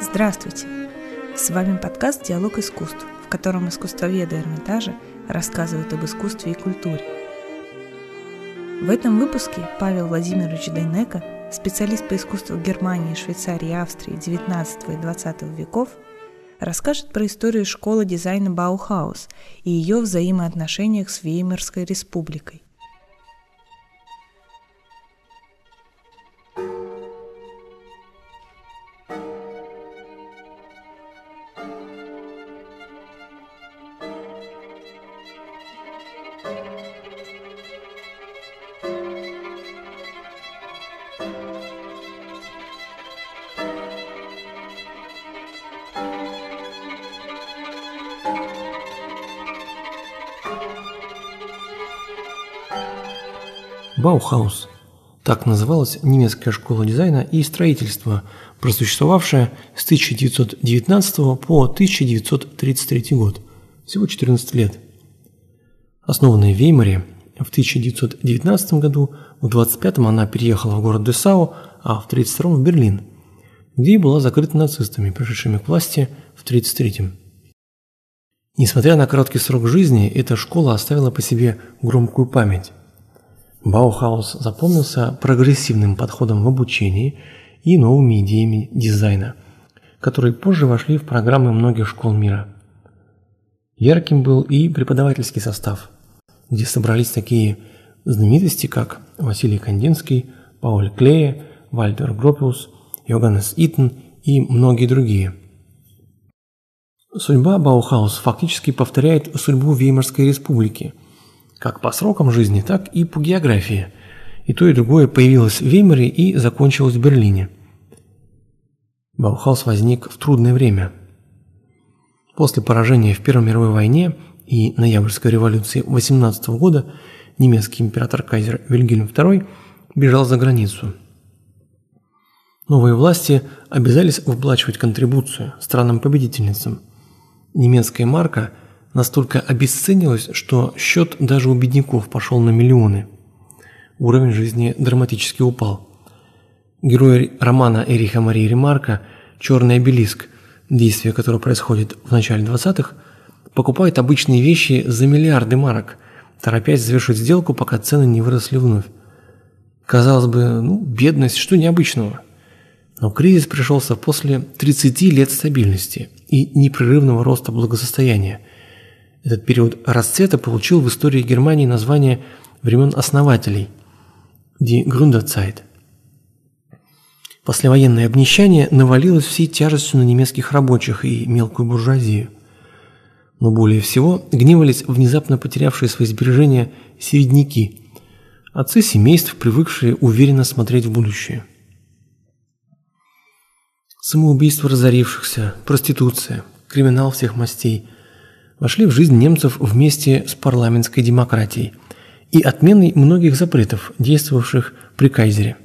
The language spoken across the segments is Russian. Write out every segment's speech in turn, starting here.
Здравствуйте! С вами подкаст «Диалог искусств», в котором искусствоведы Эрмитажа рассказывают об искусстве и культуре. В этом выпуске Павел Владимирович Дейнека, специалист по искусству Германии, Швейцарии и Австрии XIX и XX веков, расскажет про историю школы дизайна Баухаус и ее взаимоотношениях с Веймарской республикой. Баухаус. Так называлась немецкая школа дизайна и строительства, просуществовавшая с 1919 по 1933 год, всего 14 лет. Основанная в Веймаре, в 1919 году, в 25-м она переехала в город Дессау, а в 32-м в Берлин, где и была закрыта нацистами, пришедшими к власти в 1933-м. Несмотря на короткий срок жизни, эта школа оставила по себе громкую память. Баухаус запомнился прогрессивным подходом в обучении и новыми идеями дизайна, которые позже вошли в программы многих школ мира. Ярким был и преподавательский состав, где собрались такие знаменитости, как Василий Кандинский, Пауль Клее, Вальтер Гропиус, Йоганнес Иттен и многие другие. Судьба Баухаус фактически повторяет судьбу Веймарской республики – как по срокам жизни, так и по географии. И то, и другое появилось в Веймаре и закончилось в Берлине. Баухаус возник в трудное время. После поражения в Первой мировой войне и Ноябрьской революции 18 года немецкий император-кайзер Вильгельм II бежал за границу. Новые власти обязались выплачивать контрибуцию странам-победительницам. Немецкая марка – настолько обесценилось, что счет даже у бедняков пошел на миллионы. Уровень жизни драматически упал. Герой романа Эриха Марии Ремарка «Черный обелиск», действие которого происходит в начале 20-х, покупает обычные вещи за миллиарды марок, торопясь завершить сделку, пока цены не выросли вновь. Казалось бы, ну, бедность, что необычного. Но кризис пришелся после 30 лет стабильности и непрерывного роста благосостояния – этот период расцвета получил в истории Германии название времен основателей – Die Gründerzeit. Послевоенное обнищание навалилось всей тяжестью на немецких рабочих и мелкую буржуазию. Но более всего гневались внезапно потерявшие свои сбережения середняки, отцы семейств, привыкшие уверенно смотреть в будущее. Самоубийство разорившихся, проституция, криминал всех мастей – вошли в жизнь немцев вместе с парламентской демократией и отменой многих запретов, действовавших при кайзере.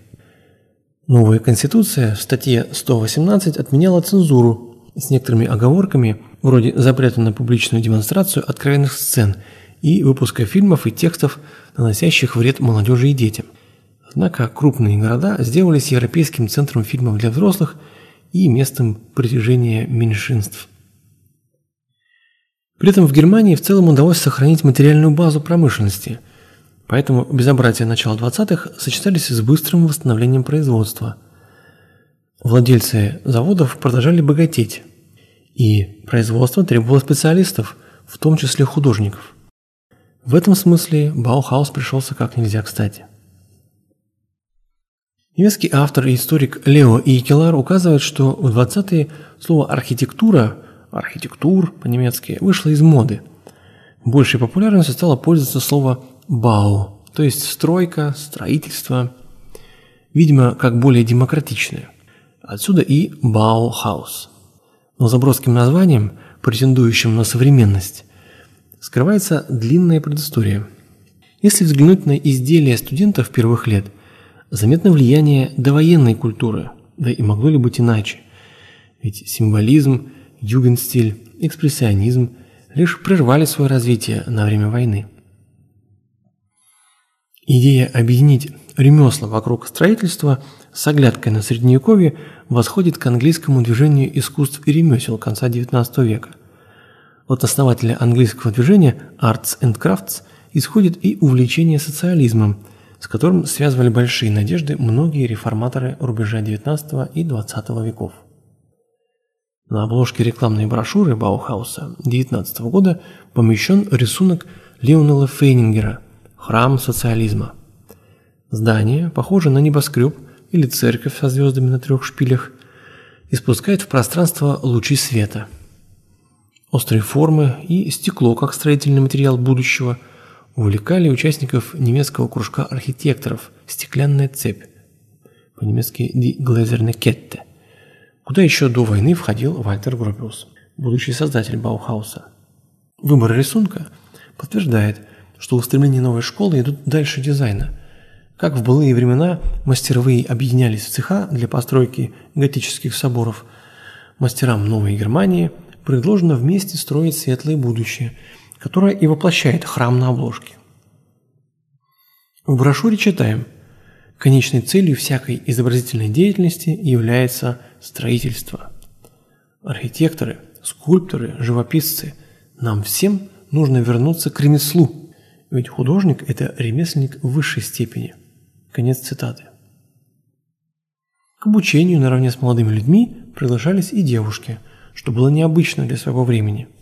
Новая конституция в статье 118 отменяла цензуру с некоторыми оговорками, вроде запрета на публичную демонстрацию откровенных сцен и выпуска фильмов и текстов, наносящих вред молодежи и детям. Однако крупные города сделались европейским центром фильмов для взрослых и местом притяжения меньшинств. При этом в Германии в целом удалось сохранить материальную базу промышленности, поэтому безобразия начала 20-х сочетались с быстрым восстановлением производства. Владельцы заводов продолжали богатеть, и производство требовало специалистов, в том числе художников. В этом смысле Баухаус пришелся как нельзя кстати. Немецкий автор и историк Лео Икелар указывает, что в 20-е слово «архитектура» архитектур по-немецки, вышла из моды. Большей популярностью стало пользоваться слово «бау», то есть стройка, строительство, видимо, как более демократичное. Отсюда и «баухаус». Но за броским названием, претендующим на современность, скрывается длинная предыстория. Если взглянуть на изделия студентов первых лет, заметно влияние довоенной культуры, да и могло ли быть иначе. Ведь символизм – югенстиль, экспрессионизм лишь прервали свое развитие на время войны. Идея объединить ремесла вокруг строительства с оглядкой на Средневековье восходит к английскому движению искусств и ремесел конца XIX века. От основателя английского движения Arts and Crafts исходит и увлечение социализмом, с которым связывали большие надежды многие реформаторы рубежа XIX и XX веков. На обложке рекламной брошюры Баухауса 19 года помещен рисунок Леонела Фейнингера «Храм социализма». Здание, похоже на небоскреб или церковь со звездами на трех шпилях, испускает в пространство лучи света. Острые формы и стекло, как строительный материал будущего, увлекали участников немецкого кружка архитекторов «Стеклянная цепь», по-немецки «Die Gläserne Kette», куда еще до войны входил Вальтер Гробиус, будущий создатель Баухауса. Выбор рисунка подтверждает, что устремления новой школы идут дальше дизайна – как в былые времена мастеровые объединялись в цеха для постройки готических соборов, мастерам Новой Германии предложено вместе строить светлое будущее, которое и воплощает храм на обложке. В брошюре читаем «Конечной целью всякой изобразительной деятельности является строительство. Архитекторы, скульпторы, живописцы, нам всем нужно вернуться к ремеслу, ведь художник – это ремесленник высшей степени – Конец цитаты. К обучению наравне с молодыми людьми приглашались и девушки, что было необычно для своего времени –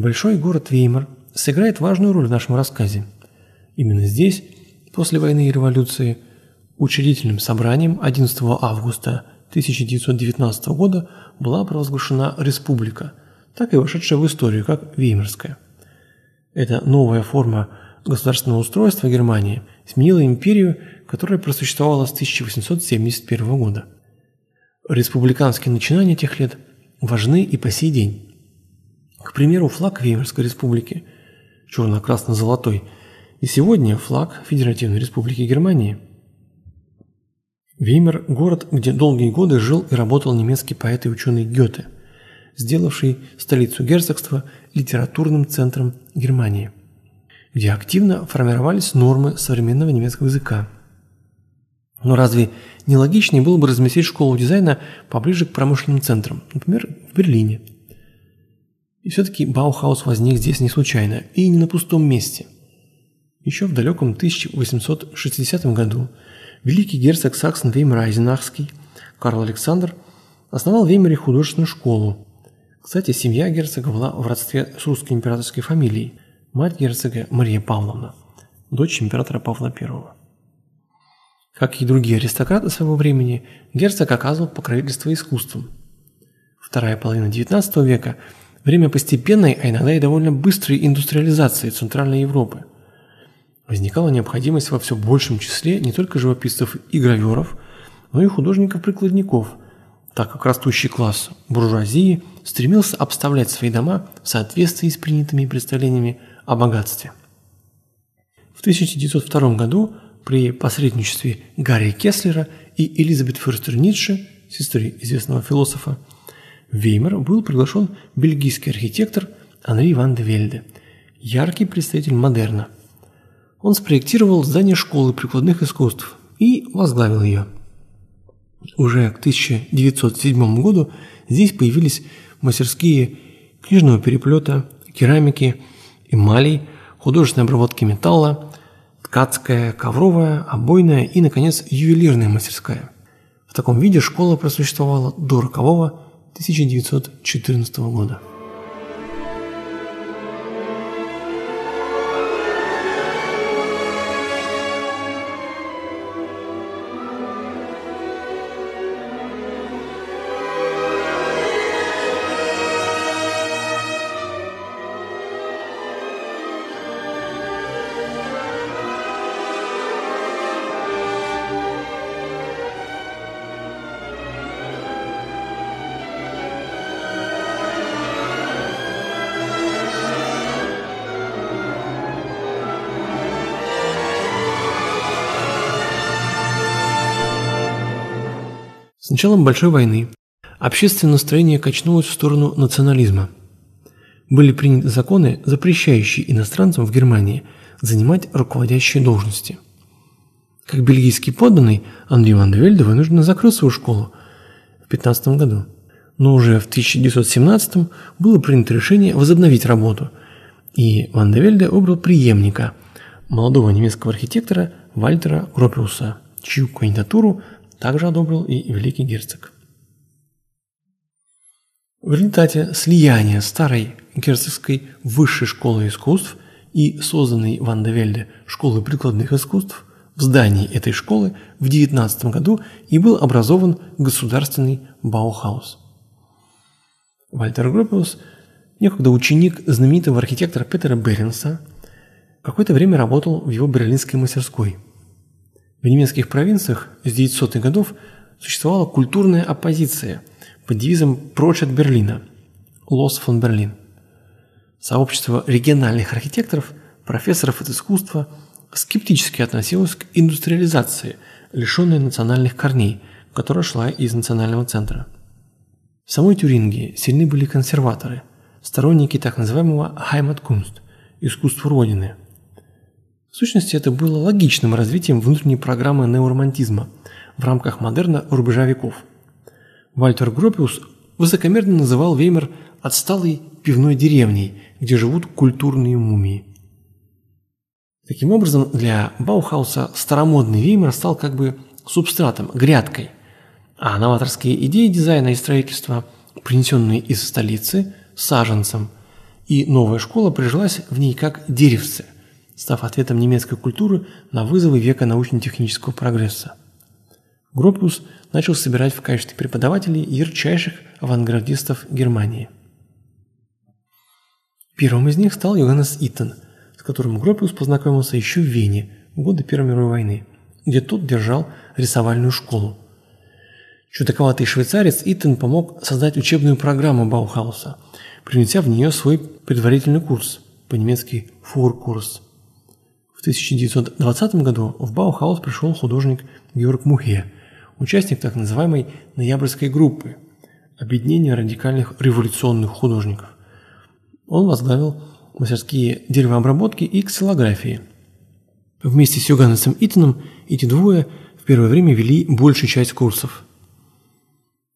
Небольшой город Веймар сыграет важную роль в нашем рассказе. Именно здесь, после войны и революции, учредительным собранием 11 августа 1919 года была провозглашена республика, так и вошедшая в историю как Веймарская. Эта новая форма государственного устройства Германии сменила империю, которая просуществовала с 1871 года. Республиканские начинания тех лет важны и по сей день. К примеру, флаг Веймарской республики, черно-красно-золотой, и сегодня флаг Федеративной республики Германии. Веймар – город, где долгие годы жил и работал немецкий поэт и ученый Гёте, сделавший столицу герцогства литературным центром Германии, где активно формировались нормы современного немецкого языка. Но разве не логичнее было бы разместить школу дизайна поближе к промышленным центрам, например, в Берлине – и все-таки Баухаус возник здесь не случайно и не на пустом месте. Еще в далеком 1860 году великий герцог Саксен-Веймар-Айзенахский Карл Александр основал в Веймаре художественную школу. Кстати, семья герцога была в родстве с русской императорской фамилией. Мать герцога Мария Павловна, дочь императора Павла I. Как и другие аристократы своего времени, герцог оказывал покровительство искусством. Вторая половина XIX века – время постепенной, а иногда и довольно быстрой индустриализации Центральной Европы. Возникала необходимость во все большем числе не только живописцев и граверов, но и художников-прикладников, так как растущий класс буржуазии стремился обставлять свои дома в соответствии с принятыми представлениями о богатстве. В 1902 году при посредничестве Гарри Кеслера и Элизабет Фюрстер Ницше, сестры известного философа, в Веймар был приглашен бельгийский архитектор Анри ван де Вельде, яркий представитель модерна. Он спроектировал здание школы прикладных искусств и возглавил ее. Уже к 1907 году здесь появились мастерские книжного переплета, керамики, эмалей, художественной обработки металла, ткацкая, ковровая, обойная и, наконец, ювелирная мастерская. В таком виде школа просуществовала до рокового 1914 года. С началом Большой войны общественное настроение качнулось в сторону национализма. Были приняты законы, запрещающие иностранцам в Германии занимать руководящие должности. Как бельгийский подданный, Андрей Ван де Вельде вынужденно закрыл свою школу в 15 году. Но уже в 1917 было принято решение возобновить работу, и Ван де Вельде выбрал преемника, молодого немецкого архитектора Вальтера Гропиуса, чью кандидатуру также одобрил и великий герцог. В результате слияния старой герцогской высшей школы искусств и созданной Ван де Вельде школы прикладных искусств в здании этой школы в 19 году и был образован государственный Баухаус. Вальтер Гропиус, некогда ученик знаменитого архитектора Петера Беренса, какое-то время работал в его берлинской мастерской. В немецких провинциях с 900-х годов существовала культурная оппозиция под девизом «Прочь от Берлина» – «Лос фон Берлин». Сообщество региональных архитекторов, профессоров от искусства скептически относилось к индустриализации, лишенной национальных корней, которая шла из национального центра. В самой Тюрингии сильны были консерваторы, сторонники так называемого «Heimatkunst» – искусства Родины – в сущности, это было логичным развитием внутренней программы неоромантизма в рамках модерна рубежа веков. Вальтер Гропиус высокомерно называл Веймар отсталой пивной деревней, где живут культурные мумии. Таким образом, для Баухауса старомодный Веймар стал как бы субстратом, грядкой, а новаторские идеи дизайна и строительства, принесенные из столицы, саженцем, и новая школа прижилась в ней как деревце – став ответом немецкой культуры на вызовы века научно-технического прогресса. Гропиус начал собирать в качестве преподавателей ярчайших авангардистов Германии. Первым из них стал Йоганнес Иттен, с которым Гропиус познакомился еще в Вене в годы Первой мировой войны, где тот держал рисовальную школу. Чудаковатый швейцарец Иттен помог создать учебную программу Баухауса, принеся в нее свой предварительный курс, по-немецки «фуркурс», в 1920 году в Баухаус пришел художник Георг Мухе, участник так называемой «Ноябрьской группы» – объединения радикальных революционных художников. Он возглавил мастерские деревообработки и ксилографии. Вместе с Юганесом Итаном эти двое в первое время вели большую часть курсов.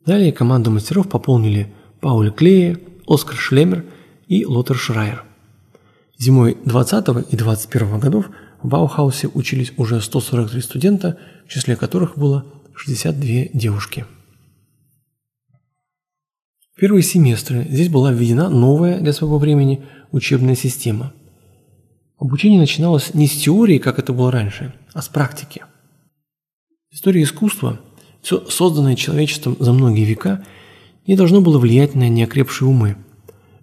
Далее команду мастеров пополнили Пауль Клея, Оскар Шлемер и Лотер Шрайер – Зимой 20 и 21 годов в Баухаусе учились уже 143 студента, в числе которых было 62 девушки. В первые семестры здесь была введена новая для своего времени учебная система. Обучение начиналось не с теории, как это было раньше, а с практики. История искусства, все созданное человечеством за многие века, не должно было влиять на неокрепшие умы.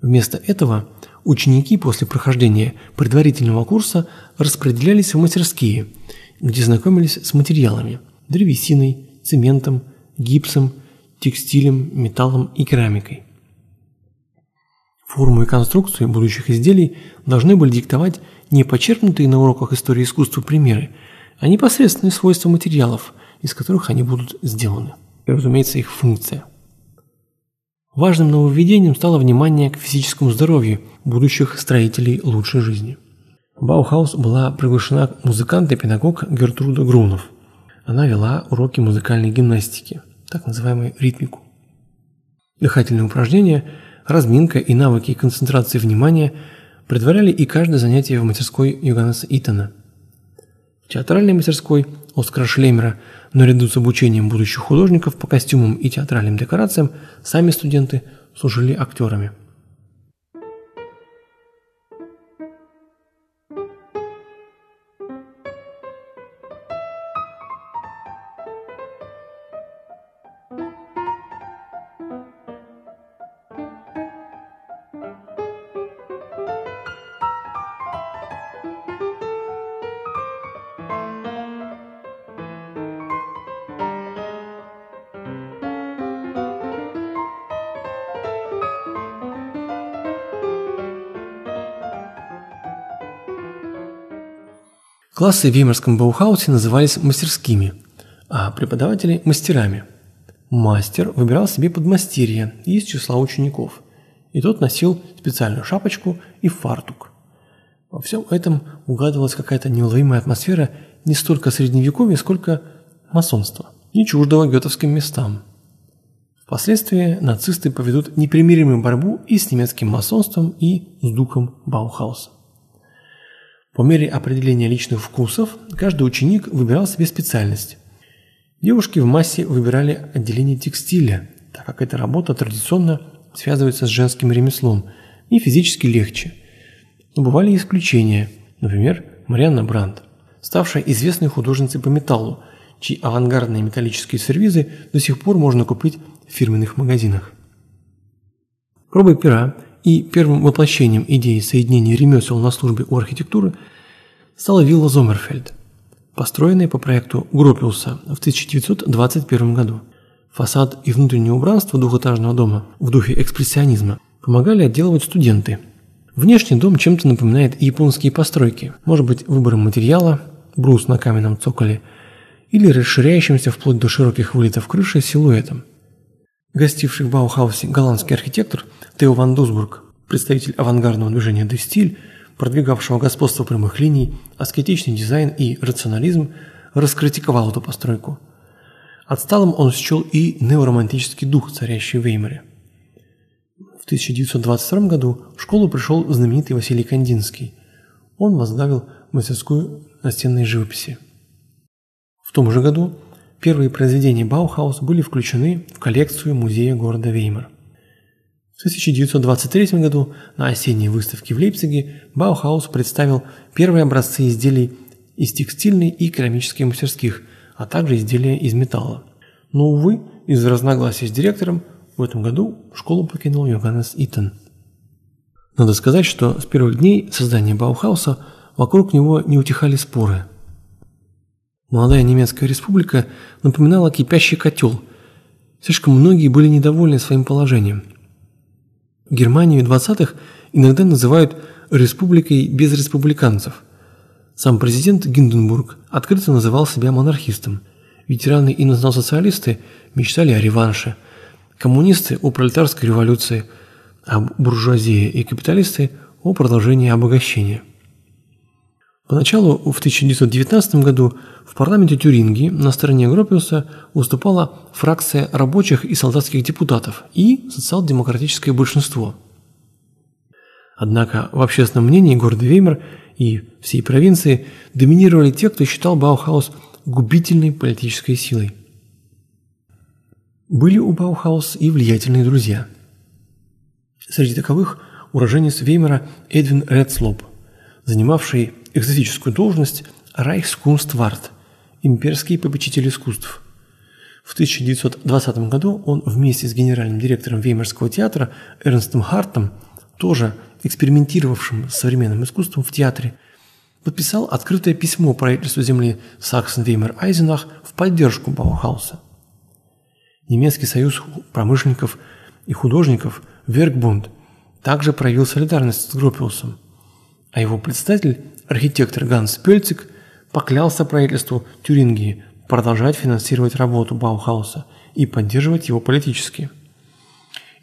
Вместо этого – Ученики после прохождения предварительного курса распределялись в мастерские, где знакомились с материалами – древесиной, цементом, гипсом, текстилем, металлом и керамикой. Форму и конструкцию будущих изделий должны были диктовать не почерпнутые на уроках истории искусства примеры, а непосредственные свойства материалов, из которых они будут сделаны. И, разумеется, их функция. Важным нововведением стало внимание к физическому здоровью будущих строителей лучшей жизни. В Баухаус была приглашена музыкант и педагог Гертруда Грунов. Она вела уроки музыкальной гимнастики, так называемую ритмику. Дыхательные упражнения, разминка и навыки концентрации внимания предваряли и каждое занятие в мастерской Йоганнеса Итана. В театральной мастерской Оскара Шлемера – Наряду с обучением будущих художников по костюмам и театральным декорациям, сами студенты служили актерами – Классы в Веймарском Баухаусе назывались мастерскими, а преподаватели – мастерами. Мастер выбирал себе подмастерье из числа учеников, и тот носил специальную шапочку и фартук. Во всем этом угадывалась какая-то неуловимая атмосфера не столько средневековья, сколько масонства, не чуждого гетовским местам. Впоследствии нацисты поведут непримиримую борьбу и с немецким масонством, и с духом Баухауса. По мере определения личных вкусов, каждый ученик выбирал себе специальность. Девушки в массе выбирали отделение текстиля, так как эта работа традиционно связывается с женским ремеслом и физически легче. Но бывали исключения, например, Марианна Брандт, ставшая известной художницей по металлу, чьи авангардные металлические сервизы до сих пор можно купить в фирменных магазинах. Пробой пера и первым воплощением идеи соединения ремесел на службе у архитектуры стала вилла Зомерфельд – построенные по проекту Гропиуса в 1921 году. Фасад и внутреннее убранство двухэтажного дома в духе экспрессионизма помогали отделывать студенты. Внешний дом чем-то напоминает японские постройки, может быть выбором материала, брус на каменном цоколе, или расширяющимся вплоть до широких вылетов крыши силуэтом. Гостивший в Баухаусе голландский архитектор Тео ван Дусбург, представитель авангардного движения «Де стиль», продвигавшего господство прямых линий, аскетичный дизайн и рационализм, раскритиковал эту постройку. Отсталым он счел и неоромантический дух, царящий в Веймаре. В 1922 году в школу пришел знаменитый Василий Кандинский. Он возглавил мастерскую настенной живописи. В том же году первые произведения Баухаус были включены в коллекцию музея города Веймар. В 1923 году на осенней выставке в Лейпциге Баухаус представил первые образцы изделий из текстильной и керамических мастерских, а также изделия из металла. Но, увы, из-за разногласий с директором в этом году школу покинул Йоганнес Иттен. Надо сказать, что с первых дней создания Баухауса вокруг него не утихали споры. Молодая немецкая республика напоминала кипящий котел. Слишком многие были недовольны своим положением – Германию 20-х иногда называют «республикой без республиканцев». Сам президент Гинденбург открыто называл себя монархистом. Ветераны и национал-социалисты мечтали о реванше. Коммунисты – о пролетарской революции, а буржуазия и капиталисты – о продолжении обогащения. Поначалу, в 1919 году, в парламенте Тюрингии на стороне Гропиуса выступала фракция рабочих и солдатских депутатов и социал-демократическое большинство. Однако в общественном мнении города Веймар и всей провинции доминировали те, кто считал Баухаус губительной политической силой. Были у Баухаус и влиятельные друзья. Среди таковых уроженец Веймара Эдвин Редслоб, занимавший экзотическую должность Reichskunstwart, имперский попечитель искусств. В 1920 году он вместе с генеральным директором Веймарского театра Эрнстом Хардтом, тоже экспериментировавшим с современным искусством в театре, подписал открытое письмо правительству земли Саксен-Веймар-Айзенах в поддержку Баухауса. Немецкий союз промышленников и художников Веркбунд также проявил солидарность с Гропиусом, а его председатель архитектор Ганс Пельциг поклялся правительству Тюрингии продолжать финансировать работу Баухауса и поддерживать его политически.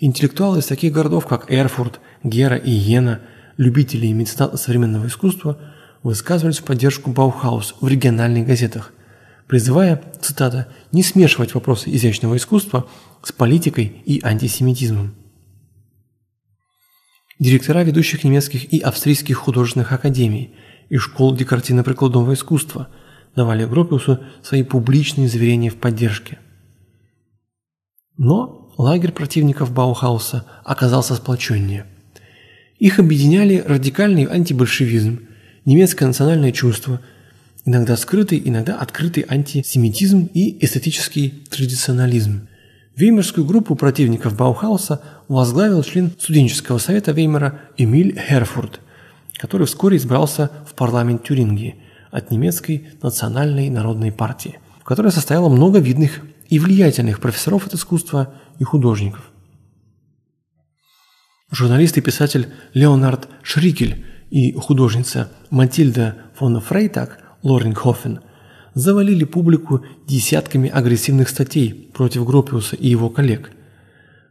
Интеллектуалы из таких городов, как Эрфурт, Гера и Йена, любители и меценаты современного искусства, высказывались в поддержку Баухаус в региональных газетах, призывая, цитата, «не смешивать вопросы изящного искусства с политикой и антисемитизмом». Директора ведущих немецких и австрийских художественных академий – и школ декоративно-прикладного искусства давали Гропиусу свои публичные заверения в поддержке. Но лагерь противников Баухауса оказался сплоченнее. Их объединяли радикальный антибольшевизм, немецкое национальное чувство, иногда скрытый, иногда открытый антисемитизм и эстетический традиционализм. Веймарскую группу противников Баухауса возглавил член студенческого совета Веймара Эмиль Херфурд – который вскоре избрался в парламент Тюрингии от немецкой национальной народной партии, в которой состояло много видных и влиятельных профессоров от искусства и художников. Журналист и писатель Леонард Шрикель и художница Матильда фон Фрейтаг Лорингхофен завалили публику десятками агрессивных статей против Гропиуса и его коллег.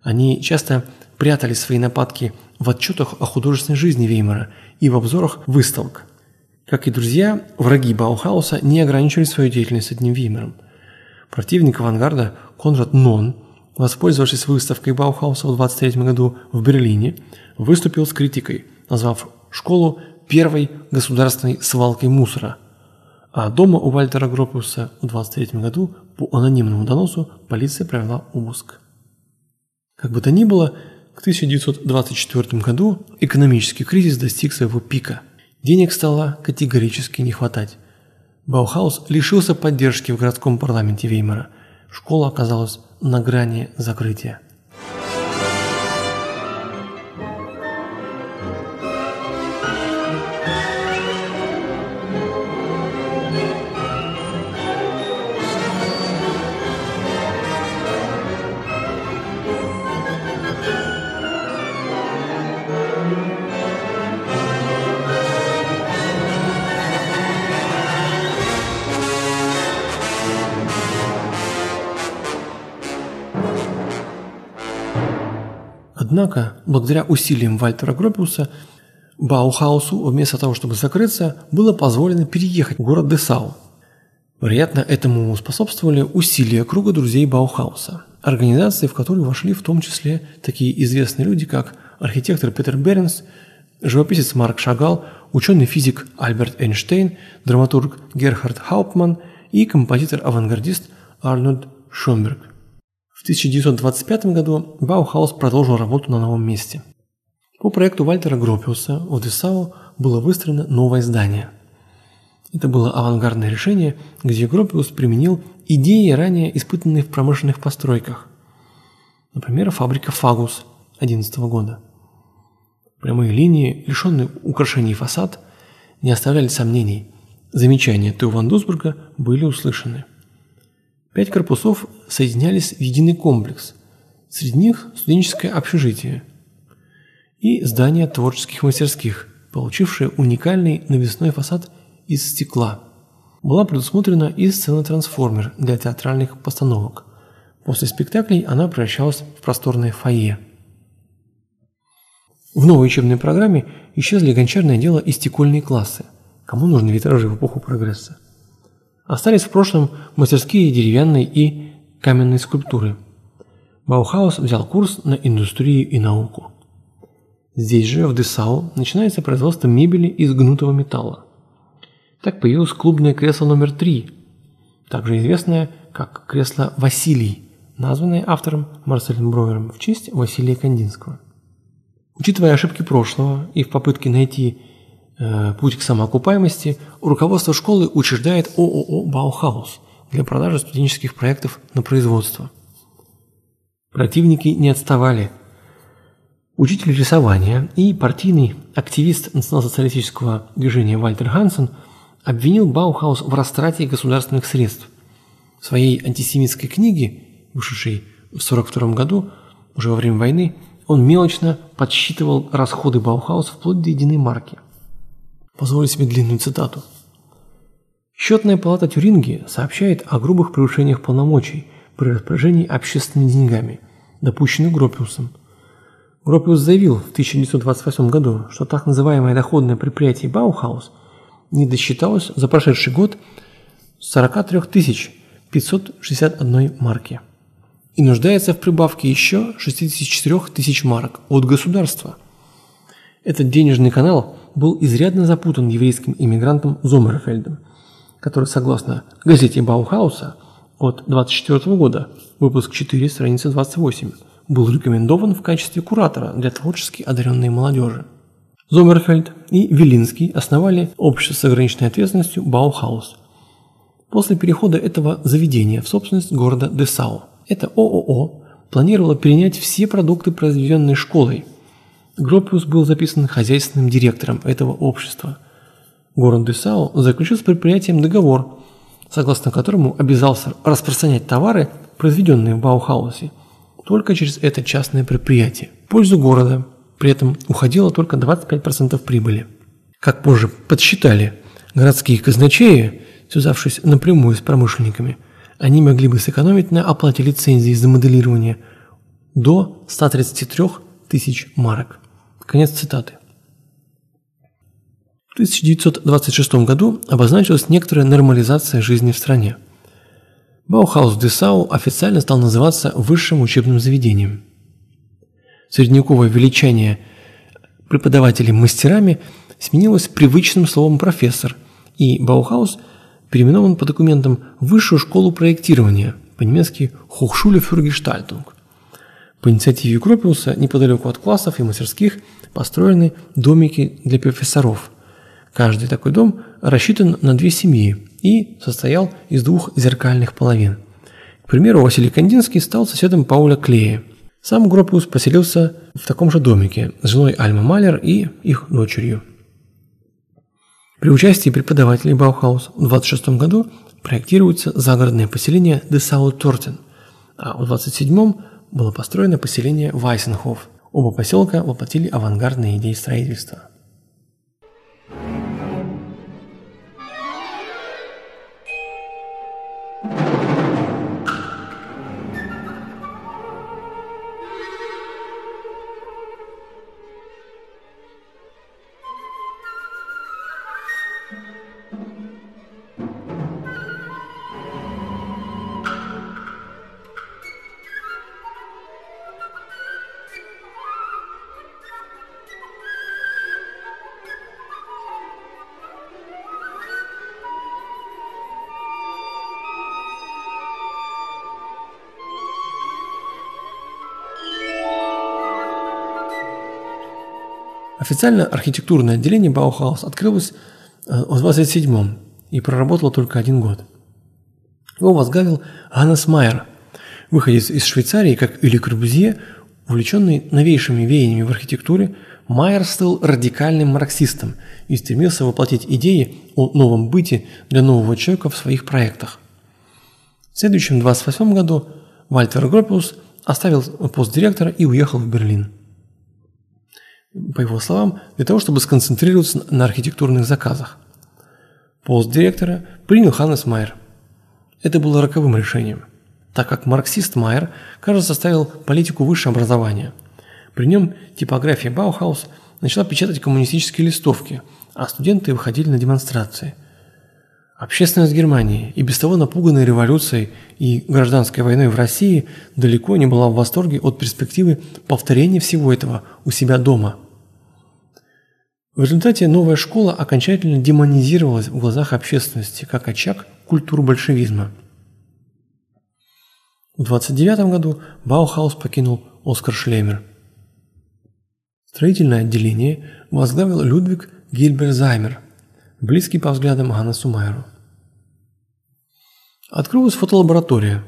Они часто прятали свои нападки в отчетах о художественной жизни Веймара и в обзорах выставок. Как и друзья, враги Баухауса не ограничивали свою деятельность одним Веймаром. Противник авангарда Конрад Нон, воспользовавшись выставкой Баухауса в 23 году в Берлине, выступил с критикой, назвав школу первой государственной свалкой мусора. А дома у Вальтера Гропиуса в 23 году по анонимному доносу полиция провела обыск. Как бы то ни было, к 1924 году экономический кризис достиг своего пика. Денег стало категорически не хватать. Баухаус лишился поддержки в городском парламенте Веймара. Школа оказалась на грани закрытия. Однако, благодаря усилиям Вальтера Гропиуса, Баухаусу вместо того, чтобы закрыться, было позволено переехать в город Дессау. Вероятно, этому способствовали усилия круга друзей Баухауса, организации, в которую вошли в том числе такие известные люди, как архитектор Петер Беренс, живописец Марк Шагал, ученый-физик Альберт Эйнштейн, драматург Герхард Хауптман и композитор-авангардист Арнольд Шенберг. В 1925 году Баухаус продолжил работу на новом месте. По проекту Вальтера Гропиуса в Дессау было выстроено новое здание. Это было авангардное решение, где Гропиус применил идеи, ранее испытанные в промышленных постройках. Например, фабрика «Фагус» 11 года. Прямые линии, лишенный украшений фасад, не оставляли сомнений. Замечания Тео Ван Дусбурга были услышаны. Пять корпусов соединялись в единый комплекс. Среди них студенческое общежитие и здание творческих мастерских, получившее уникальный навесной фасад из стекла. Была предусмотрена и сцена-трансформер для театральных постановок. После спектаклей она превращалась в просторное фойе. В новой учебной программе исчезли гончарное дело и стекольные классы. Кому нужны витражи в эпоху прогресса? Остались в прошлом мастерские деревянной и каменной скульптуры. Баухаус взял курс на индустрию и науку. Здесь же, в Десау, начинается производство мебели из гнутого металла. Так появилось клубное кресло номер три, также известное как кресло Василий, названное автором Марселем Бройером в честь Василия Кандинского. Учитывая ошибки прошлого и в попытке найти путь к самоокупаемости, руководство школы учреждает ООО «Баухаус» для продажи студенческих проектов на производство. Противники не отставали. Учитель рисования и партийный активист национал-социалистического движения Вальтер Хансен обвинил Баухаус в растрате государственных средств. В своей антисемитской книге, вышедшей в 1942 году, уже во время войны, он мелочно подсчитывал расходы Баухауса вплоть до единой марки. Позволю себе длинную цитату. Счетная палата Тюрингии сообщает о грубых превышениях полномочий при распоряжении общественными деньгами, допущенных Гропиусом. Гропиус заявил в 1928 году, что так называемое доходное предприятие Баухаус не досчиталось за прошедший год 43 561 марки и нуждается в прибавке еще 64 тысяч марок от государства. Этот денежный канал был изрядно запутан еврейским иммигрантом Зомерфельдом, который, согласно газете Баухауса от 24 года, выпуск 4, страница 28, был рекомендован в качестве куратора для творчески одаренной молодежи. Зоммерфельд и Вилинский основали общество с ограниченной ответственностью Баухаус. После перехода этого заведения в собственность города Дессау, это ООО планировало перенять все продукты, произведенные школой – Гропиус был записан хозяйственным директором этого общества. Город Дессау заключил с предприятием договор, согласно которому обязался распространять товары, произведенные в Баухаусе, только через это частное предприятие. В пользу города при этом уходило только 25% прибыли. Как позже подсчитали городские казначеи, связавшись напрямую с промышленниками, они могли бы сэкономить на оплате лицензии за моделирование до 133 тысяч марок. Конец цитаты. В 1926 году обозначилась некоторая нормализация жизни в стране. Баухаус Дессау официально стал называться высшим учебным заведением. Средневековое величание преподавателей мастерами сменилось привычным словом «профессор», и Баухаус переименован по документам в Высшую школу проектирования, по-немецки «Hochschule für Gestaltung». По инициативе Гропиуса неподалеку от классов и мастерских построены домики для профессоров. Каждый такой дом рассчитан на две семьи и состоял из двух зеркальных половин. К примеру, Василий Кандинский стал соседом Пауля Клея. Сам Гропиус поселился в таком же домике с женой Альма Малер и их дочерью. При участии преподавателей Баухаус в 26 году проектируется загородное поселение Десау Тортен, а в 27 было построено поселение Вайсенхоф. Оба поселка воплотили авангардные идеи строительства. Официально архитектурное отделение Баухаус открылось э, в 27-м и проработало только один год. Его возглавил Ганнес Майер, выходец из Швейцарии, как и Ле Корбузье, увлеченный новейшими веяниями в архитектуре, Майер стал радикальным марксистом и стремился воплотить идеи о новом быте для нового человека в своих проектах. В следующем 28 году Вальтер Гропиус оставил пост директора и уехал в Берлин по его словам, для того, чтобы сконцентрироваться на архитектурных заказах. Пост директора принял Ханнес Майер. Это было роковым решением, так как марксист Майер, кажется, ставил политику высшего образования. При нем типография Баухаус начала печатать коммунистические листовки, а студенты выходили на демонстрации. Общественность Германии, и без того напуганная революцией и гражданской войной в России, далеко не была в восторге от перспективы повторения всего этого у себя дома – в результате новая школа окончательно демонизировалась в глазах общественности как очаг культуры большевизма. В 1929 году Баухаус покинул Оскар Шлемер. Строительное отделение возглавил Людвиг Гильберзаймер, близкий по взглядам Ганнесу Майеру. Открылась фотолаборатория.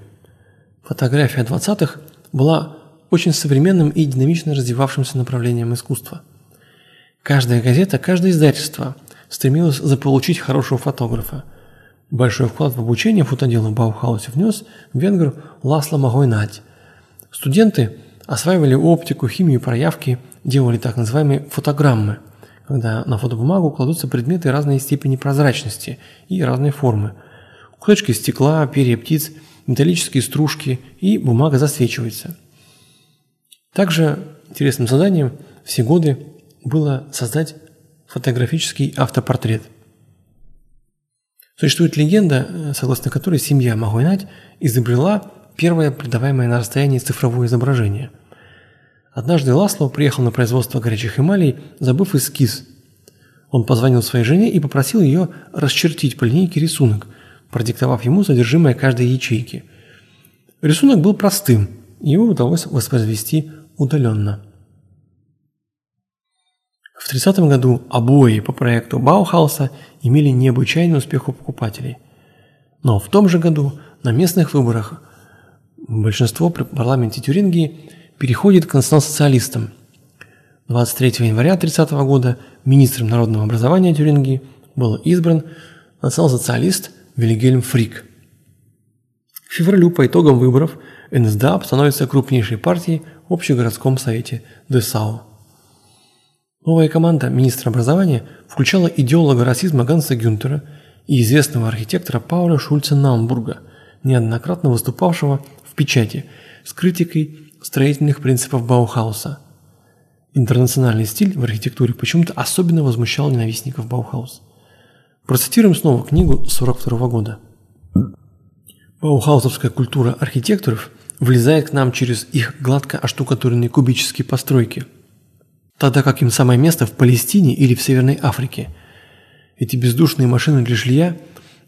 Фотография 20-х была очень современным и динамично развивавшимся направлением искусства – Каждая газета, каждое издательство стремилось заполучить хорошего фотографа. Большой вклад в обучение фотоделу в Баухаусе внес венгер Ласло Магойнать. Студенты осваивали оптику, химию, проявки, делали так называемые фотограммы, когда на фотобумагу кладутся предметы разной степени прозрачности и разной формы. Кусочки стекла, перья птиц, металлические стружки и бумага засвечивается. Также интересным заданием все годы было создать фотографический автопортрет. Существует легенда, э, согласно которой семья Магуйнать изобрела первое придаваемое на расстоянии цифровое изображение. Однажды Ласло приехал на производство горячих эмалей, забыв эскиз. Он позвонил своей жене и попросил ее расчертить по линейке рисунок, продиктовав ему содержимое каждой ячейки. Рисунок был простым, его удалось воспроизвести удаленно. В 30 году обои по проекту Баухауса имели необычайный успех у покупателей. Но в том же году на местных выборах большинство при парламенте Тюрингии переходит к национал-социалистам. 23 января 30 года министром народного образования Тюрингии был избран национал-социалист Вильгельм Фрик. К февралю по итогам выборов НСДАП становится крупнейшей партией в общегородском совете ДСАУ. Новая команда министра образования включала идеолога расизма Ганса Гюнтера и известного архитектора Пауля Шульце-Наумбурга, неоднократно выступавшего в печати с критикой строительных принципов Баухауса. Интернациональный стиль в архитектуре почему-то особенно возмущал ненавистников Баухауса. Процитируем снова книгу 1942 года. Баухаусовская культура архитекторов влезает к нам через их гладко оштукатуренные кубические постройки, тогда как им самое место в Палестине или в Северной Африке. Эти бездушные машины для жилья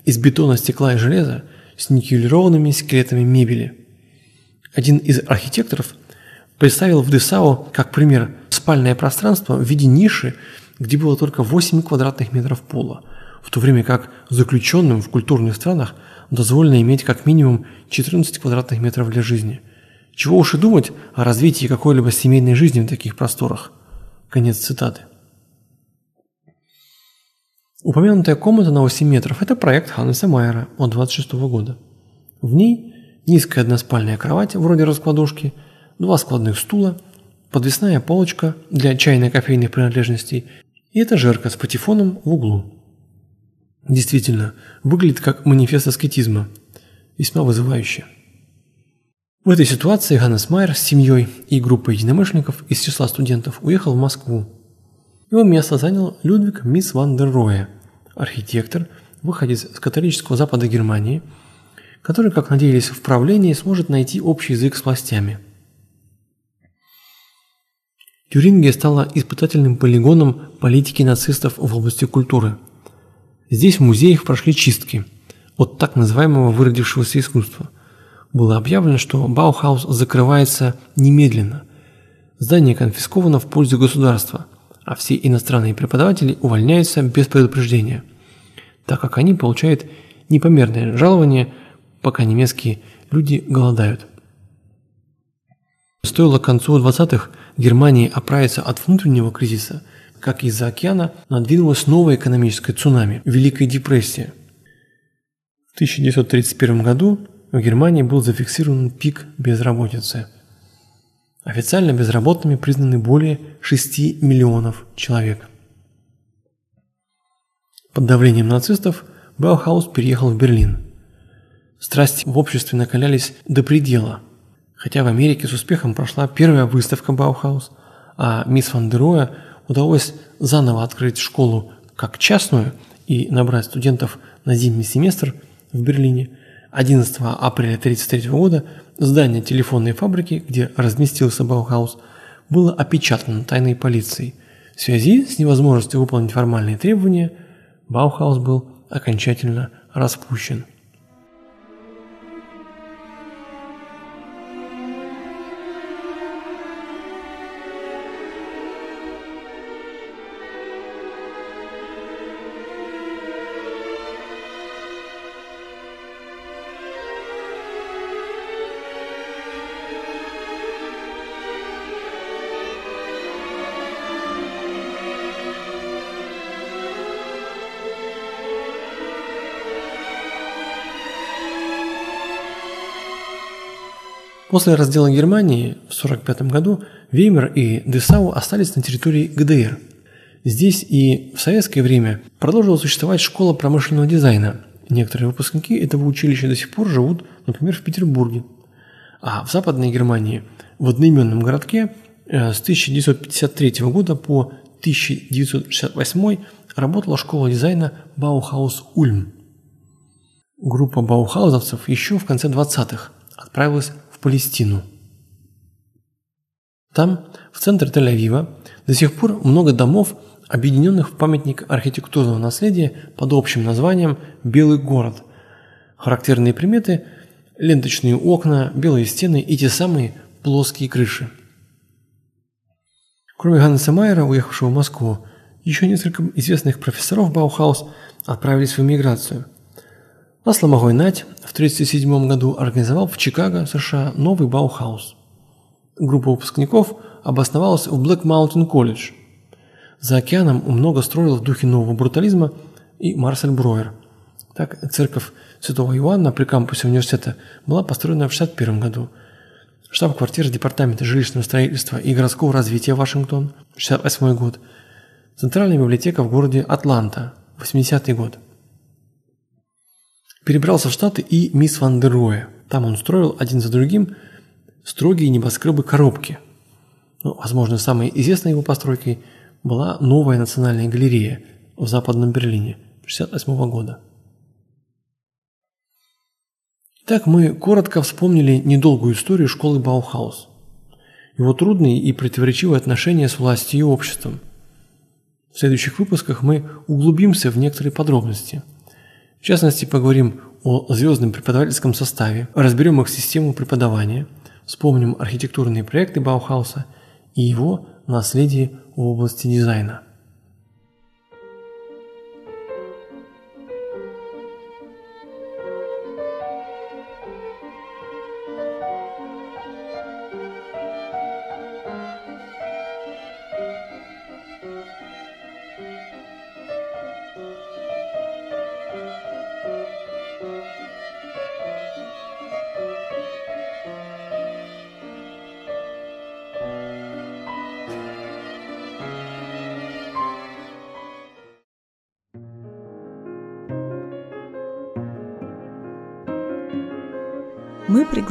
из бетона, стекла и железа с никелированными скелетами мебели. Один из архитекторов представил в Десау как пример спальное пространство в виде ниши, где было только 8 квадратных метров пола, в то время как заключенным в культурных странах дозволено иметь как минимум 14 квадратных метров для жизни. Чего уж и думать о развитии какой-либо семейной жизни в таких просторах. Конец цитаты. Упомянутая комната на 8 метров – это проект Ханнеса Майера от 26 года. В ней низкая односпальная кровать вроде раскладушки, два складных стула, подвесная полочка для чайно-кофейных принадлежностей и этажерка с патефоном в углу. Действительно, выглядит как манифест аскетизма, весьма вызывающе. В этой ситуации Ганнес Майер с семьей и группой единомышленников из числа студентов уехал в Москву. Его место занял Людвиг Мисс ван дер Роя, архитектор, выходец с католического запада Германии, который, как надеялись в правлении, сможет найти общий язык с властями. Тюрингия стала испытательным полигоном политики нацистов в области культуры – Здесь в музеях прошли чистки от так называемого выродившегося искусства. Было объявлено, что Баухаус закрывается немедленно. Здание конфисковано в пользу государства, а все иностранные преподаватели увольняются без предупреждения, так как они получают непомерное жалование, пока немецкие люди голодают. Стоило к концу 20-х Германии оправиться от внутреннего кризиса – как из-за океана надвинулась новая экономическая цунами – Великая депрессия. В 1931 году в Германии был зафиксирован пик безработицы. Официально безработными признаны более 6 миллионов человек. Под давлением нацистов Баухаус переехал в Берлин. Страсти в обществе накалялись до предела. Хотя в Америке с успехом прошла первая выставка Баухаус, а Мис ван дер Роэ удалось заново открыть школу как частную и набрать студентов на зимний семестр в Берлине, 11 апреля 1933 года здание телефонной фабрики, где разместился Баухаус, было опечатано тайной полицией. В связи с невозможностью выполнить формальные требования, Баухаус был окончательно распущен. После раздела Германии в 1945 году Веймар и Дессау остались на территории ГДР. Здесь и в советское время продолжила существовать школа промышленного дизайна. Некоторые выпускники этого училища до сих пор живут, например, в Петербурге. А в Западной Германии, в одноименном городке, э, с 1953 года по 1968 работала школа дизайна Баухаус Ульм. Группа баухаузовцев еще в конце 20-х отправилась Палестину. Там, в центре Тель-Авива, до сих пор много домов, объединенных в памятник архитектурного наследия под общим названием «Белый город». Характерные приметы – ленточные окна, белые стены и те самые плоские крыши. Кроме Ганнеса Майера, уехавшего в Москву, еще несколько известных профессоров Баухаус отправились в эмиграцию – Ласло Мохой-Надь в 1937 году организовал в Чикаго, США, новый Баухаус. Группа выпускников обосновалась в Black Mountain College. За океаном много строил в духе нового брутализма и Марсель Бройер. Так, церковь Святого Иоанна при кампусе университета была построена в 1961 году. Штаб-квартира Департамента жилищного строительства и городского развития Вашингтон, 1968 год. Центральная библиотека в городе Атланта, 80 год. Перебрался в Штаты и Мис ван дер Роэ. Там он строил один за другим строгие небоскребы-коробки. Ну, возможно, самой известной его постройкой была новая национальная галерея в Западном Берлине 1968 года. Так мы коротко вспомнили недолгую историю школы Баухаус, его трудные и противоречивые отношения с властью и обществом. В следующих выпусках мы углубимся в некоторые подробности. В частности, поговорим о звездном преподавательском составе, разберем их систему преподавания, вспомним архитектурные проекты Баухауса и его наследие в области дизайна.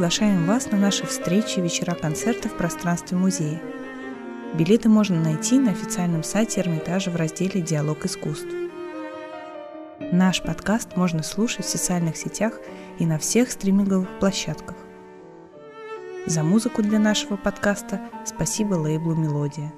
Приглашаем вас на наши встречи и вечера концерта в пространстве музея. Билеты можно найти на официальном сайте Эрмитажа в разделе «Диалог искусств». Наш подкаст можно слушать в социальных сетях и на всех стриминговых площадках. За музыку для нашего подкаста спасибо лейблу «Мелодия».